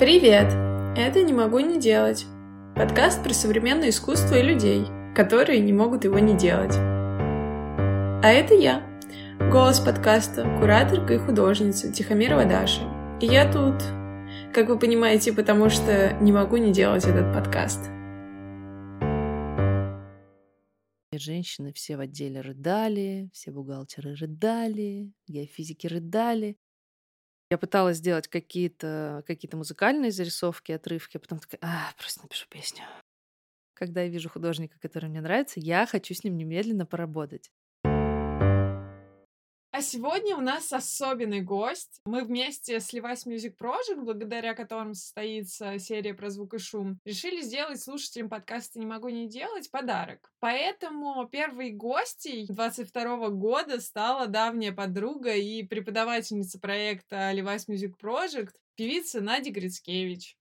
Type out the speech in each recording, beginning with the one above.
Привет! Это «Не могу не делать» — подкаст про современное искусство и людей, которые не могут его не делать. А это я, голос подкаста, кураторка и художница Тихомирова Даша. И я тут, как вы понимаете, потому что не могу не делать этот подкаст. Женщины все в отделе рыдали, все бухгалтеры рыдали, геофизики рыдали. Я пыталась сделать какие-то какие музыкальные зарисовки, отрывки, а потом такая: "А, просто напишу песню". Когда я вижу художника, который мне нравится, я хочу с ним немедленно поработать. А сегодня у нас особенный гость. Мы вместе с Levi's Music Project, благодаря которым состоится серия про звук и шум, решили сделать слушателям подкаста «Не могу не делать» подарок. Поэтому первой гостьей 22 года стала давняя подруга и преподавательница проекта Levi's Music Project, певица Надя Грицкевич.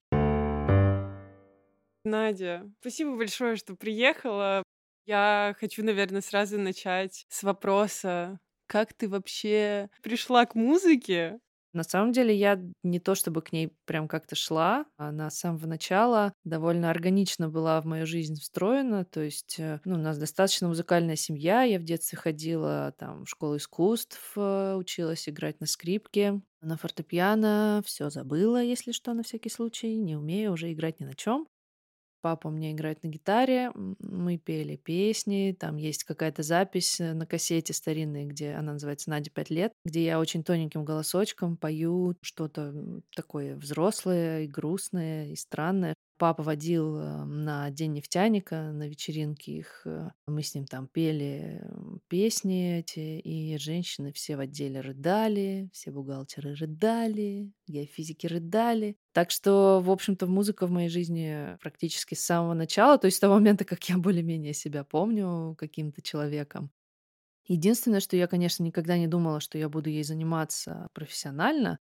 Надя, спасибо большое, что приехала. Я хочу, наверное, сразу начать с вопроса, как ты вообще пришла к музыке? На самом деле я не то чтобы к ней прям как-то шла, она с самого начала довольно органично была в мою жизнь встроена, то есть э, ну, у нас достаточно музыкальная семья, я в детстве ходила там в школу искусств, э, училась играть на скрипке, на фортепиано, все забыла, если что, на всякий случай, не умею уже играть ни на чем. Папа у меня играет на гитаре, мы пели песни, там есть какая-то запись э, на кассете старинной, где она называется «Надя пять лет», где я очень тоненьким голосочком пою что-то такое взрослое и грустное и странное. Папа водил э, на День нефтяника, на вечеринке их. Э, мы с ним там пели песни эти, и женщины все в отделе рыдали, все бухгалтеры рыдали, геофизики рыдали. Так что, в общем-то, музыка в моей жизни практически с самого начала, то есть с того момента, как я более-менее себя помню каким-то человеком. Единственное, что я, конечно, никогда не думала, что я буду ей заниматься профессионально,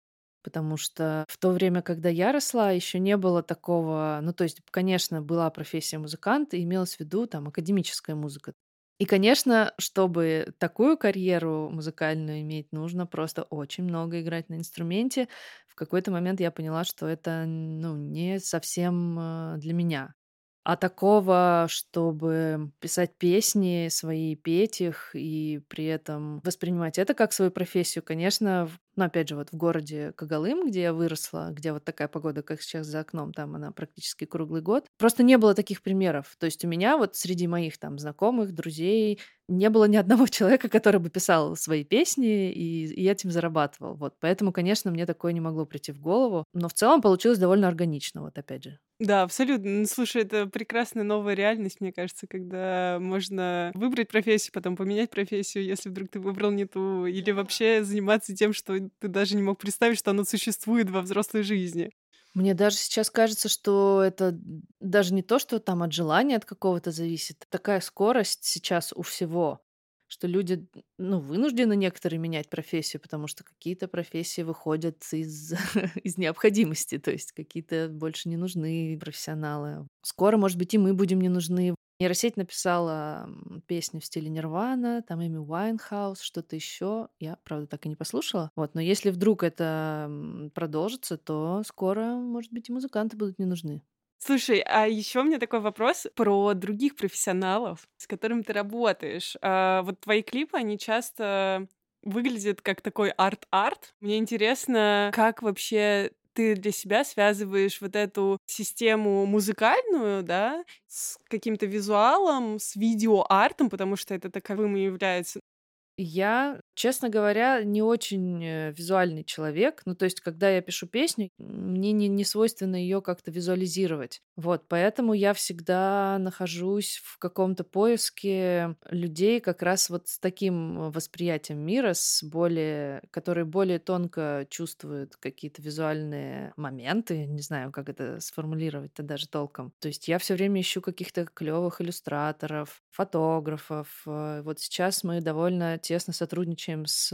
потому что в то время, когда я росла, еще не было такого, ну, то есть, конечно, была профессия музыканта, имелась в виду там академическая музыка. И, конечно, чтобы такую карьеру музыкальную иметь, нужно просто очень много играть на инструменте. В какой-то момент я поняла, что это, ну, не совсем э, для меня. А такого, чтобы писать песни свои, петь их и при этом воспринимать это как свою профессию, конечно, ну, опять же, вот в городе Кагалым, где я выросла, где вот такая погода, как сейчас за окном, там она практически круглый год, просто не было таких примеров. То есть у меня вот среди моих там знакомых, друзей не было ни одного человека, который бы писал свои песни и, и этим зарабатывал. Вот. Поэтому, конечно, мне такое не могло прийти в голову. Но в целом получилось довольно органично, вот опять же. Да, абсолютно. Ну, слушай, это прекрасная новая реальность, мне кажется, когда можно выбрать профессию, потом поменять профессию, если вдруг ты выбрал не ту, или вообще заниматься тем, что ты даже не мог представить, что оно существует во взрослой жизни. Мне даже сейчас кажется, что это даже не то, что там от желания от какого-то зависит. Такая скорость сейчас у всего, что люди, ну, вынуждены некоторые менять профессию, потому что какие-то профессии выходят из, из необходимости, то есть какие-то больше не нужны профессионалы. Скоро, может быть, и мы будем не нужны. Нейросеть написала песню в стиле Нирвана, там Эми Уайнхаус, что-то еще. Я, правда, так и не послушала. Вот, но если вдруг это продолжится, то скоро, может быть, и музыканты будут не нужны. Слушай, а еще у меня такой вопрос про других профессионалов, с которыми ты работаешь. А, вот твои клипы, они часто выглядят как такой арт-арт. Мне интересно, как вообще ты для себя связываешь вот эту систему музыкальную, да, с каким-то визуалом, с видеоартом, потому что это таковым и является. Я, честно говоря, не очень э, визуальный человек. Ну, то есть, когда я пишу песню, мне не, не свойственно ее как-то визуализировать. Вот, поэтому я всегда нахожусь в каком-то поиске людей как раз вот с таким восприятием мира, с более, которые более тонко чувствуют какие-то визуальные моменты. Не знаю, как это сформулировать-то даже толком. То есть я все время ищу каких-то клевых иллюстраторов, фотографов. Э, вот сейчас мы довольно тесно сотрудничаем с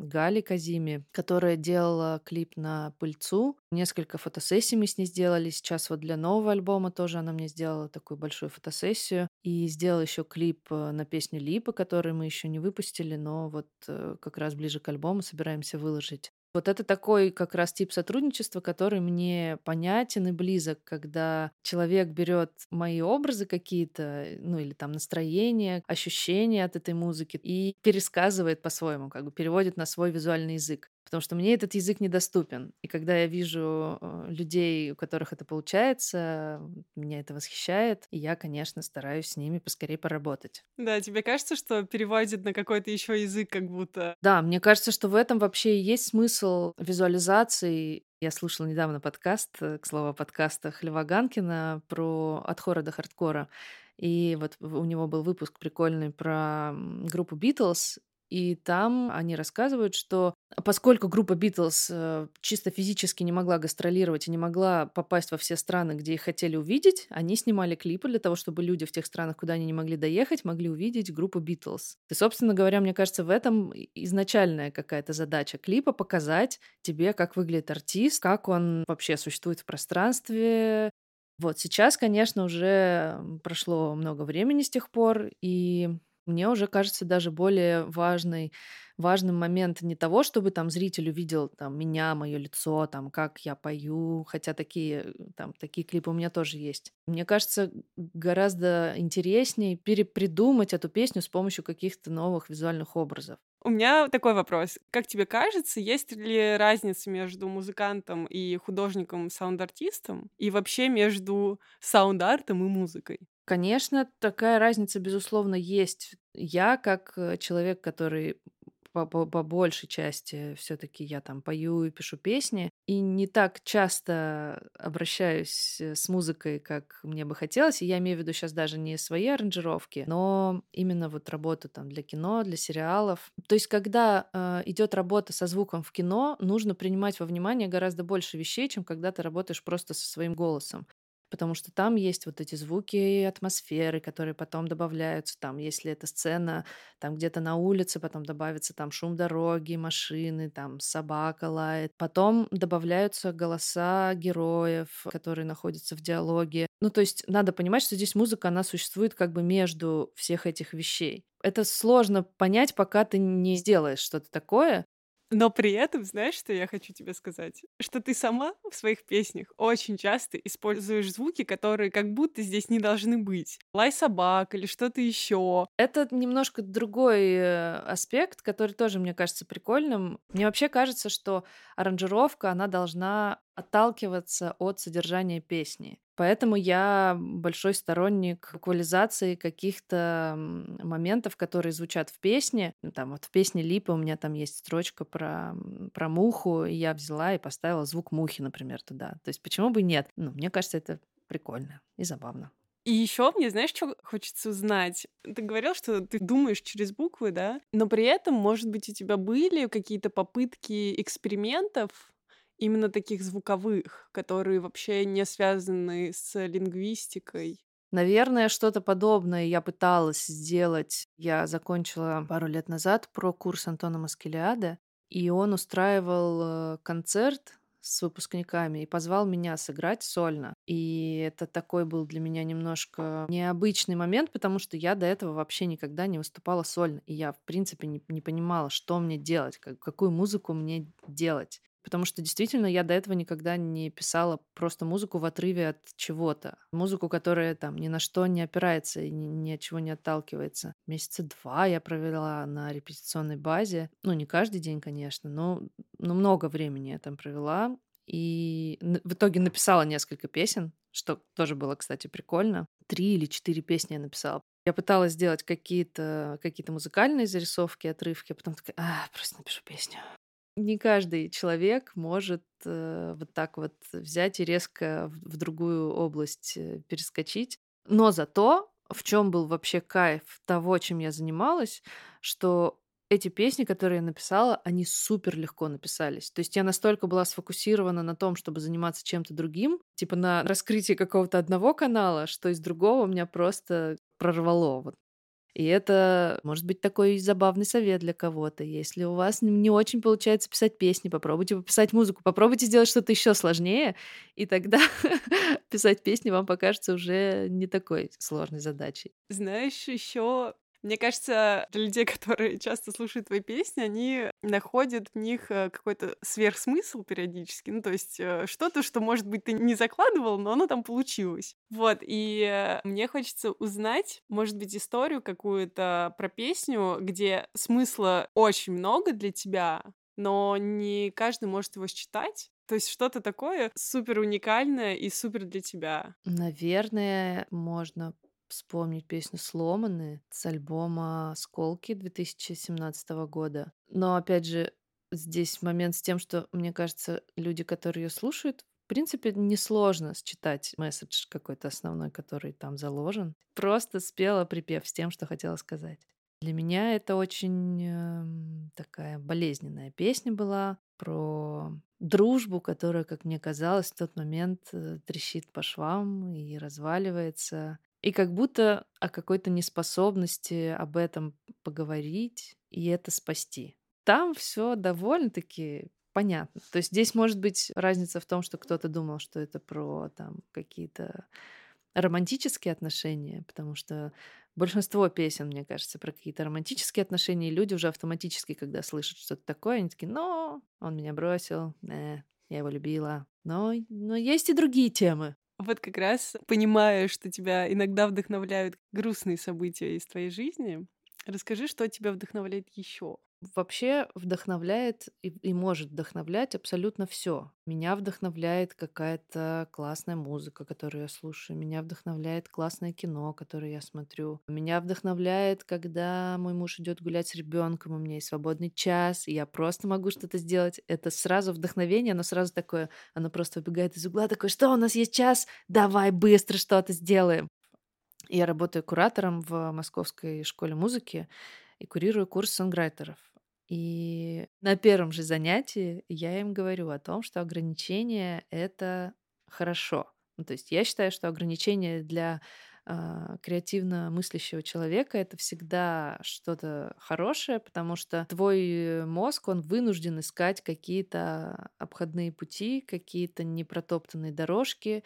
Галей Казими, которая делала клип на пыльцу. Несколько фотосессий мы с ней сделали. Сейчас вот для нового альбома тоже она мне сделала такую большую фотосессию. И сделала еще клип э, на песню Липы, который мы еще не выпустили, но вот э, как раз ближе к альбому собираемся выложить. Вот это такой как раз тип сотрудничества, который мне понятен и близок, когда человек берет мои образы какие-то, ну или там настроение, ощущения от этой музыки и пересказывает по-своему, как бы переводит на свой визуальный язык потому что мне этот язык недоступен. И когда я вижу э, людей, у которых это получается, меня это восхищает, и я, конечно, стараюсь с ними поскорее поработать. Да, тебе кажется, что переводит на какой-то еще язык как будто? Да, мне кажется, что в этом вообще есть смысл визуализации я слушала недавно подкаст, э, к слову, о подкастах Льва Ганкина про «От хора до хардкора». И вот у него был выпуск прикольный про группу Битлз, и там они рассказывают, что поскольку группа Битлз э, чисто физически не могла гастролировать и не могла попасть во все страны, где их хотели увидеть, они снимали клипы для того, чтобы люди в тех странах, куда они не могли доехать, могли увидеть группу Битлз. И, собственно говоря, мне кажется, в этом изначальная какая-то задача клипа показать тебе, как выглядит артист, как он вообще существует в пространстве, вот сейчас, конечно, уже прошло много времени с тех пор, и мне уже кажется даже более важной, важным момент не того, чтобы там зритель увидел там меня, мое лицо, там как я пою, хотя такие там такие клипы у меня тоже есть. Мне кажется гораздо интереснее перепридумать эту песню с помощью каких-то новых визуальных образов. У меня такой вопрос. Как тебе кажется, есть ли разница между музыкантом и художником, саунд-артистом, и вообще между саунд-артом и музыкой? Конечно, такая разница, безусловно, есть. Я, как э, человек, который по, по, по большей части все-таки я там пою и пишу песни, и не так часто обращаюсь э, с музыкой, как мне бы хотелось. Я имею в виду сейчас даже не свои аранжировки, но именно вот работу там для кино, для сериалов. То есть, когда э, идет работа со звуком в кино, нужно принимать во внимание гораздо больше вещей, чем когда ты работаешь просто со своим голосом потому что там есть вот эти звуки и атмосферы, которые потом добавляются. Там, если это сцена там где-то на улице, потом добавится там шум дороги, машины, там собака лает. Потом добавляются голоса героев, которые находятся в диалоге. Ну, то есть надо понимать, что здесь музыка, она существует как бы между всех этих вещей. Это сложно понять, пока ты не сделаешь что-то такое, но при этом, знаешь, что я хочу тебе сказать? Что ты сама в своих песнях очень часто используешь звуки, которые как будто здесь не должны быть. Лай собак или что-то еще. Это немножко другой э, аспект, который тоже мне кажется прикольным. Мне вообще кажется, что аранжировка, она должна отталкиваться от содержания песни. Поэтому я большой сторонник вокализации каких-то моментов, которые звучат в песне. Ну, там вот в песне Липа у меня там есть строчка про, про муху, и я взяла и поставила звук мухи, например, туда. То есть почему бы нет? Ну, мне кажется, это прикольно и забавно. И еще мне, знаешь, что хочется узнать? Ты говорил, что ты думаешь через буквы, да? Но при этом, может быть, у тебя были какие-то попытки экспериментов именно таких звуковых, которые вообще не связаны с лингвистикой. Наверное, что-то подобное я пыталась сделать. Я закончила пару лет назад про курс Антона Маскелиада, и он устраивал э, концерт с выпускниками и позвал меня сыграть сольно. И это такой был для меня немножко необычный момент, потому что я до этого вообще никогда не выступала сольно. И я, в принципе, не, не понимала, что мне делать, как, какую музыку мне делать. Потому что действительно я до этого никогда не писала просто музыку в отрыве от чего-то. Музыку, которая там ни на что не опирается и ни, ни от чего не отталкивается. Месяца два я провела на репетиционной базе. Ну, не каждый день, конечно, но, но много времени я там провела. И в итоге написала несколько песен, что тоже было, кстати, прикольно. Три или четыре песни я написала. Я пыталась сделать какие-то какие музыкальные зарисовки, отрывки, а потом такая, а, просто напишу песню. Не каждый человек может э, вот так вот взять и резко в, в другую область э, перескочить. Но зато в чем был вообще кайф того, чем я занималась, что эти песни, которые я написала, они супер легко написались. То есть я настолько была сфокусирована на том, чтобы заниматься чем-то другим, типа на раскрытии какого-то одного канала, что из другого меня просто прорвало. Вот и это может быть такой забавный совет для кого-то. Если у вас не очень получается писать песни, попробуйте пописать музыку, попробуйте сделать что-то еще сложнее, и тогда писать песни вам покажется уже не такой сложной задачей. Знаешь, еще Мне кажется, для людей, которые часто слушают твои песни, они находят в них э, какой-то сверхсмысл периодически. Ну, то есть э, что-то, что, может быть, ты не закладывал, но оно там получилось. Вот, и э, мне хочется узнать, может быть, историю какую-то про песню, где смысла очень много для тебя, но не каждый может его считать. То есть что-то такое супер уникальное и супер для тебя. Наверное, можно вспомнить песню «Сломанные» с альбома «Осколки» 2017 года. Но, опять же, здесь момент с тем, что, мне кажется, люди, которые ее слушают, в принципе, несложно считать месседж какой-то основной, который там заложен. Просто спела припев с тем, что хотела сказать. Для меня это очень э, такая болезненная песня была про дружбу, которая, как мне казалось, в тот момент э, трещит по швам и разваливается. И как будто о какой-то неспособности об этом поговорить и это спасти. Там все довольно-таки понятно. То есть здесь может быть разница в том, что кто-то думал, что это про там какие-то романтические отношения, потому что большинство песен, мне кажется, про какие-то романтические отношения, и люди уже автоматически, когда слышат что-то такое, они такие, ну, он меня бросил, э, я его любила. Но, но есть и другие темы. Вот как раз понимая, что тебя иногда вдохновляют грустные события из твоей жизни, расскажи, что тебя вдохновляет еще вообще вдохновляет и, и может вдохновлять абсолютно все. Меня вдохновляет какая-то классная музыка, которую я слушаю. Меня вдохновляет классное кино, которое я смотрю. Меня вдохновляет, когда мой муж идет гулять с ребенком, у меня есть свободный час, и я просто могу что-то сделать. Это сразу вдохновение, оно сразу такое, оно просто выбегает из угла, такое, что у нас есть час, давай быстро что-то сделаем. Я работаю куратором в Московской школе музыки и курирую курс сонграйтеров. И на первом же занятии я им говорю о том, что ограничения — это хорошо. Ну, то есть я считаю, что ограничения для э, креативно мыслящего человека это всегда что-то хорошее, потому что твой мозг, он вынужден искать какие-то обходные пути, какие-то непротоптанные дорожки,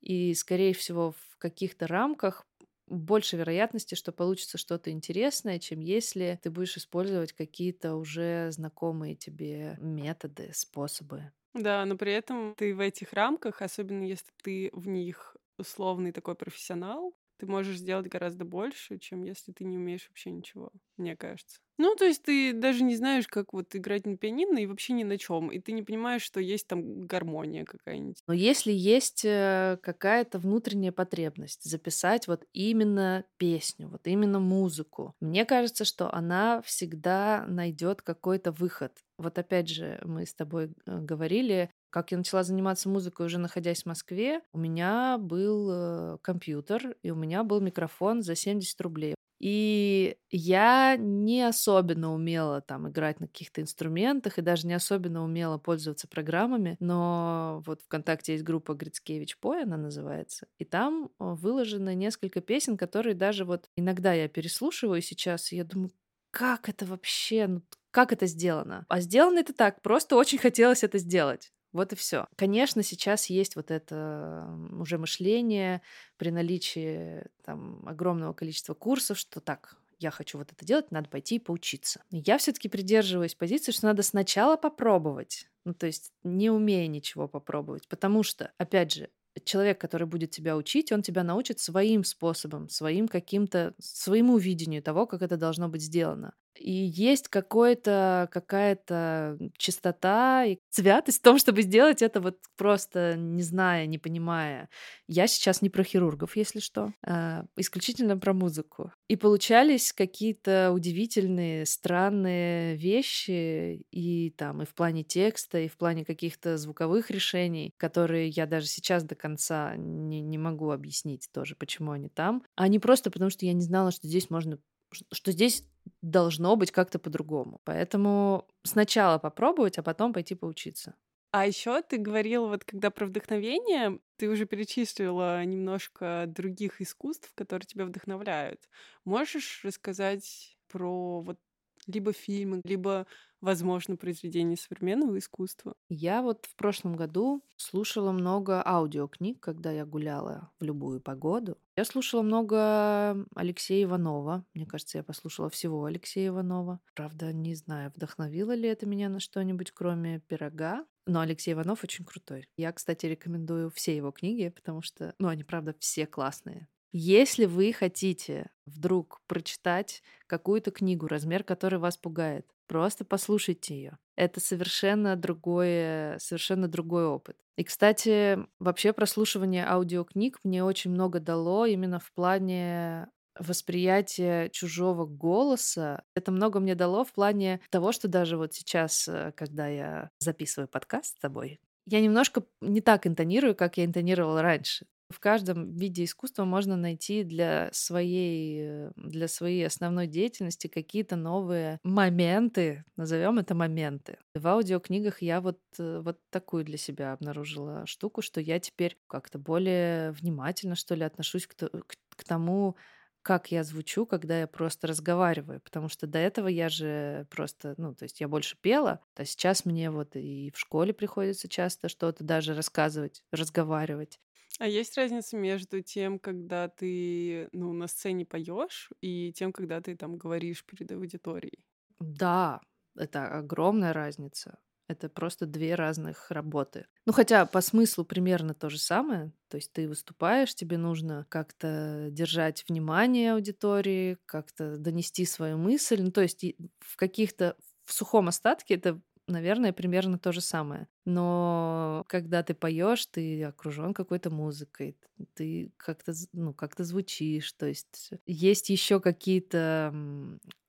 и, скорее всего, в каких-то рамках больше вероятности, что получится что-то интересное, чем если ты будешь использовать какие-то уже знакомые тебе методы, способы. Да, но при этом ты в этих рамках, особенно если ты в них условный такой профессионал, ты можешь сделать гораздо больше, чем если ты не умеешь вообще ничего, мне кажется. Ну, то есть ты даже не знаешь, как вот играть на пианино и вообще ни на чем, и ты не понимаешь, что есть там гармония какая-нибудь. Но если есть э, какая-то внутренняя потребность записать вот именно песню, вот именно музыку, мне кажется, что она всегда найдет какой-то выход. Вот опять же, мы с тобой э, говорили, как я начала заниматься музыкой уже находясь в Москве, у меня был э, компьютер и у меня был микрофон за 70 рублей. И я не особенно умела там играть на каких-то инструментах и даже не особенно умела пользоваться программами, но вот ВКонтакте есть группа Грицкевич Пой, она называется, и там э, выложено несколько песен, которые даже вот иногда я переслушиваю сейчас, и я думаю, как это вообще, ну, как это сделано? А сделано это так, просто очень хотелось это сделать. Вот и все. Конечно, сейчас есть вот это уже мышление при наличии там огромного количества курсов, что так, я хочу вот это делать, надо пойти и поучиться. Я все-таки придерживаюсь позиции, что надо сначала попробовать. Ну, то есть не умея ничего попробовать. Потому что, опять же, человек, который будет тебя учить, он тебя научит своим способом, своим каким-то, своему видению того, как это должно быть сделано. И есть какое-то, какая-то чистота и святость в том, чтобы сделать это вот просто не зная, не понимая. Я сейчас не про хирургов, если что, а исключительно про музыку. И получались какие-то удивительные, странные вещи и там и в плане текста, и в плане каких-то звуковых решений, которые я даже сейчас до конца не, не могу объяснить тоже, почему они там. А не просто потому, что я не знала, что здесь можно что здесь должно быть как-то по-другому. Поэтому сначала попробовать, а потом пойти поучиться. А еще ты говорил, вот когда про вдохновение, ты уже перечислила немножко других искусств, которые тебя вдохновляют. Можешь рассказать про вот Либо фильмы, либо, возможно, произведения современного искусства? Я вот в прошлом году слушала много аудиокниг, когда я гуляла в любую погоду. Я слушала много Алексея Иванова. Мне кажется, я послушала всего Алексея Иванова. Правда, не знаю, вдохновило ли это меня на что-нибудь, кроме пирога. Но Алексей Иванов очень крутой. Я, кстати, рекомендую все его книги, потому что, ну, они, правда, все классные. Если вы хотите вдруг прочитать какую-то книгу, размер которой вас пугает, просто послушайте ее. Это совершенно другой, совершенно другой опыт. И, кстати, вообще прослушивание аудиокниг мне очень много дало именно в плане восприятия чужого голоса. Это много мне дало в плане того, что даже вот сейчас, э, когда я записываю подкаст с тобой, я немножко не так интонирую, как я интонировала раньше. В каждом виде искусства можно найти для своей, для своей основной деятельности какие-то новые моменты, назовем это моменты. В аудиокнигах я вот, э, вот такую для себя обнаружила штуку, что я теперь как-то более внимательно, что ли, отношусь к, к, к тому, как я звучу, когда я просто разговариваю, потому что до этого я же просто, ну, то есть я больше пела, а сейчас мне вот и в школе приходится часто что-то даже рассказывать, разговаривать. А есть разница между тем, когда ты, ну, на сцене поешь, и тем, когда ты там говоришь перед аудиторией? Да, это огромная разница. Это просто две разных работы. Ну, хотя по смыслу примерно то же самое. То есть ты выступаешь, тебе нужно как-то держать внимание аудитории, как-то донести свою мысль. Ну, то есть в каких-то в сухом остатке это наверное, примерно то же самое. Но когда ты поешь, ты окружен какой-то музыкой, ты как-то, ну, как-то звучишь, то есть есть еще какие-то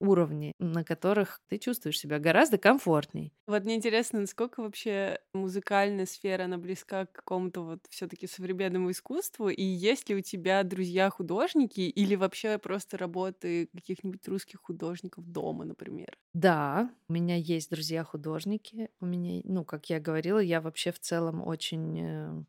уровни, на которых ты чувствуешь себя гораздо комфортней. Вот мне интересно, насколько вообще музыкальная сфера, она близка к какому-то вот все-таки современному искусству, и есть ли у тебя друзья-художники или вообще просто работы каких-нибудь русских художников дома, например? Да, у меня есть друзья-художники, у меня, ну, как я говорила, я вообще в целом очень э,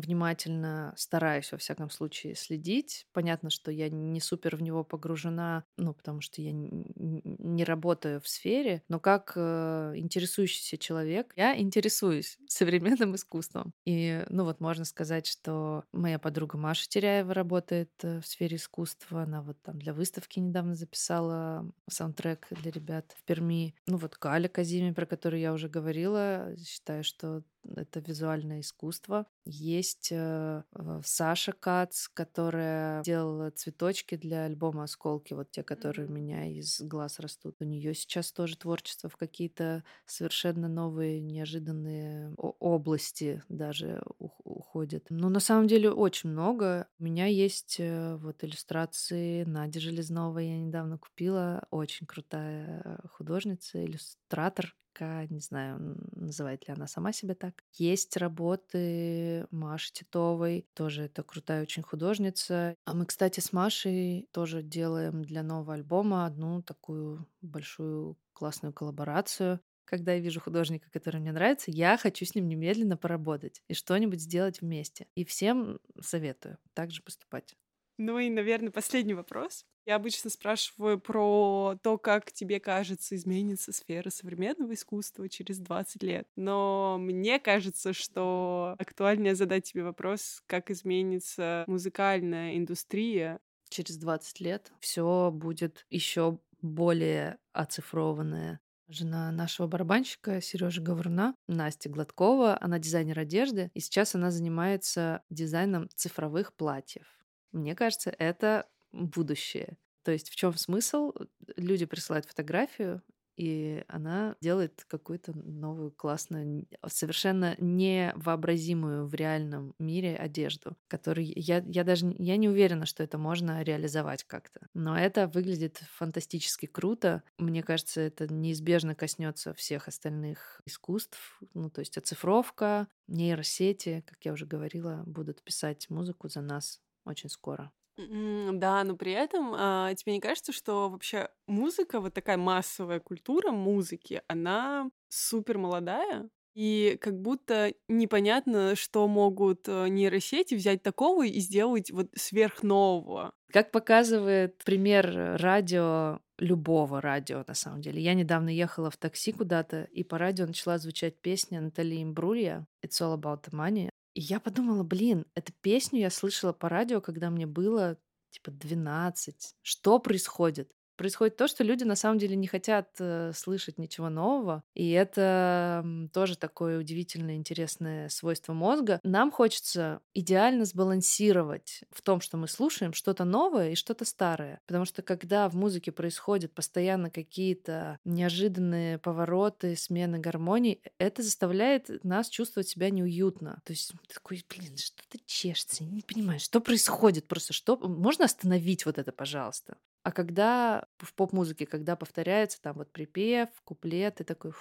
внимательно стараюсь, во всяком случае, следить. Понятно, что я не супер в него погружена, ну, потому что я не работаю в сфере, но как э, интересующийся человек, я интересуюсь современным искусством. И, ну, вот можно сказать, что моя подруга Маша Теряева работает э, в сфере искусства. Она вот там для выставки недавно записала саундтрек для ребят в Перми. Ну, вот Галя Казими, про которую я уже говорила, считаю, что это визуальное искусство. Есть э, Саша Кац, которая делала цветочки для альбома «Осколки», вот те, которые у меня из глаз растут. У нее сейчас тоже творчество в какие-то совершенно новые, неожиданные области даже уходит. Но на самом деле очень много. У меня есть э, вот иллюстрации Нади Железновой, я недавно купила. Очень крутая художница, иллюстратор, не знаю, называет ли она сама себя так. Есть работы Маши Титовой, тоже это крутая очень художница. А мы, кстати, с Машей тоже делаем для нового альбома одну такую большую классную коллаборацию. Когда я вижу художника, который мне нравится, я хочу с ним немедленно поработать и что-нибудь сделать вместе. И всем советую также поступать. Ну и, наверное, последний вопрос. Я обычно спрашиваю про то, как тебе кажется изменится сфера современного искусства через 20 лет. Но мне кажется, что актуальнее задать тебе вопрос, как изменится музыкальная индустрия. Через 20 лет все будет еще более оцифрованное. Жена нашего барабанщика Сережи Говорна, Настя Гладкова, она дизайнер одежды, и сейчас она занимается дизайном цифровых платьев. Мне кажется, это будущее. То есть в чем смысл? Люди присылают фотографию, и она делает какую-то новую классную, совершенно невообразимую в реальном мире одежду, которую я, я даже я не уверена, что это можно реализовать как-то. Но это выглядит фантастически круто. Мне кажется, это неизбежно коснется всех остальных искусств. Ну, то есть оцифровка, нейросети, как я уже говорила, будут писать музыку за нас очень скоро. Да, но при этом а, тебе не кажется, что вообще музыка, вот такая массовая культура музыки, она супер молодая? И как будто непонятно, что могут э, нейросети взять такого и сделать вот сверхнового. Как показывает пример радио любого радио, на самом деле. Я недавно ехала в такси куда-то, и по радио начала звучать песня Натали Имбрулья «It's all about the money». И я подумала, блин, эту песню я слышала по радио, когда мне было типа 12. Что происходит? Происходит то, что люди на самом деле не хотят э, слышать ничего нового, и это тоже такое удивительное, интересное свойство мозга. Нам хочется идеально сбалансировать в том, что мы слушаем что-то новое и что-то старое, потому что когда в музыке происходят постоянно какие-то неожиданные повороты, смены гармоний, это заставляет нас чувствовать себя неуютно. То есть такой, блин, что-то чешется, не понимаю, что происходит, просто что можно остановить вот это, пожалуйста. А когда в поп-музыке, когда повторяется там вот припев, куплет, ты такой,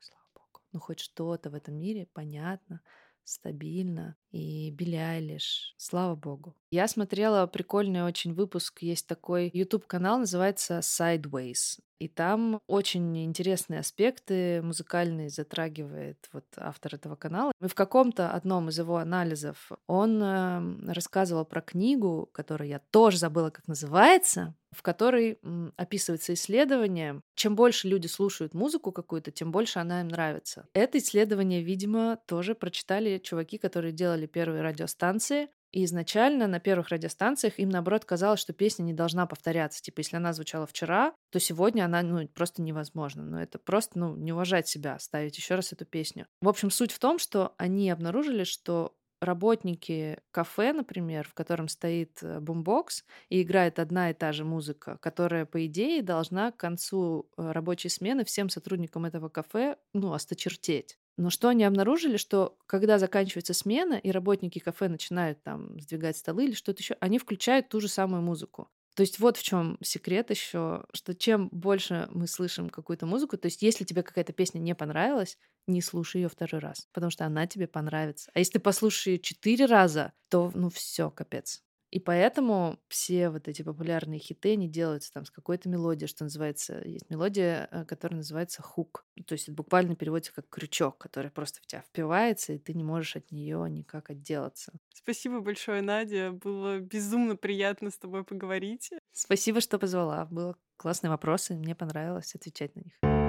слава богу, ну хоть что-то в этом мире понятно, стабильно. И Билли Айлиш, слава богу. Я смотрела прикольный очень выпуск, есть такой YouTube-канал, называется Sideways. И там очень интересные аспекты музыкальные затрагивает вот автор этого канала. И в каком-то одном из его анализов он э, рассказывал про книгу, которую я тоже забыла, как называется, в которой описывается исследование. Чем больше люди слушают музыку какую-то, тем больше она им нравится. Это исследование, видимо, тоже прочитали чуваки, которые делали первые радиостанции. И изначально на первых радиостанциях им, наоборот, казалось, что песня не должна повторяться. Типа, если она звучала вчера, то сегодня она ну, просто невозможна. Но это просто ну, не уважать себя, ставить еще раз эту песню. В общем, суть в том, что они обнаружили, что работники кафе, например, в котором стоит э, бумбокс и играет одна и та же музыка, которая, по идее, должна к концу э, рабочей смены всем сотрудникам этого кафе, ну, осточертеть. Но что они обнаружили, что когда заканчивается смена, и работники кафе начинают там сдвигать столы или что-то еще, они включают ту же самую музыку. То есть вот в чем секрет еще, что чем больше мы слышим какую-то музыку, то есть если тебе какая-то песня не понравилась, не слушай ее второй раз, потому что она тебе понравится. А если ты послушаешь ее четыре раза, то ну все, капец. И поэтому все вот эти популярные хиты, они делаются там с какой-то мелодией, что называется. Есть мелодия, э, которая называется хук. То есть это буквально переводится как крючок, который просто в тебя впивается, и ты не можешь от нее никак отделаться. Спасибо большое, Надя. Было безумно приятно с тобой поговорить. Спасибо, что позвала. Было классные вопросы, мне понравилось отвечать на них.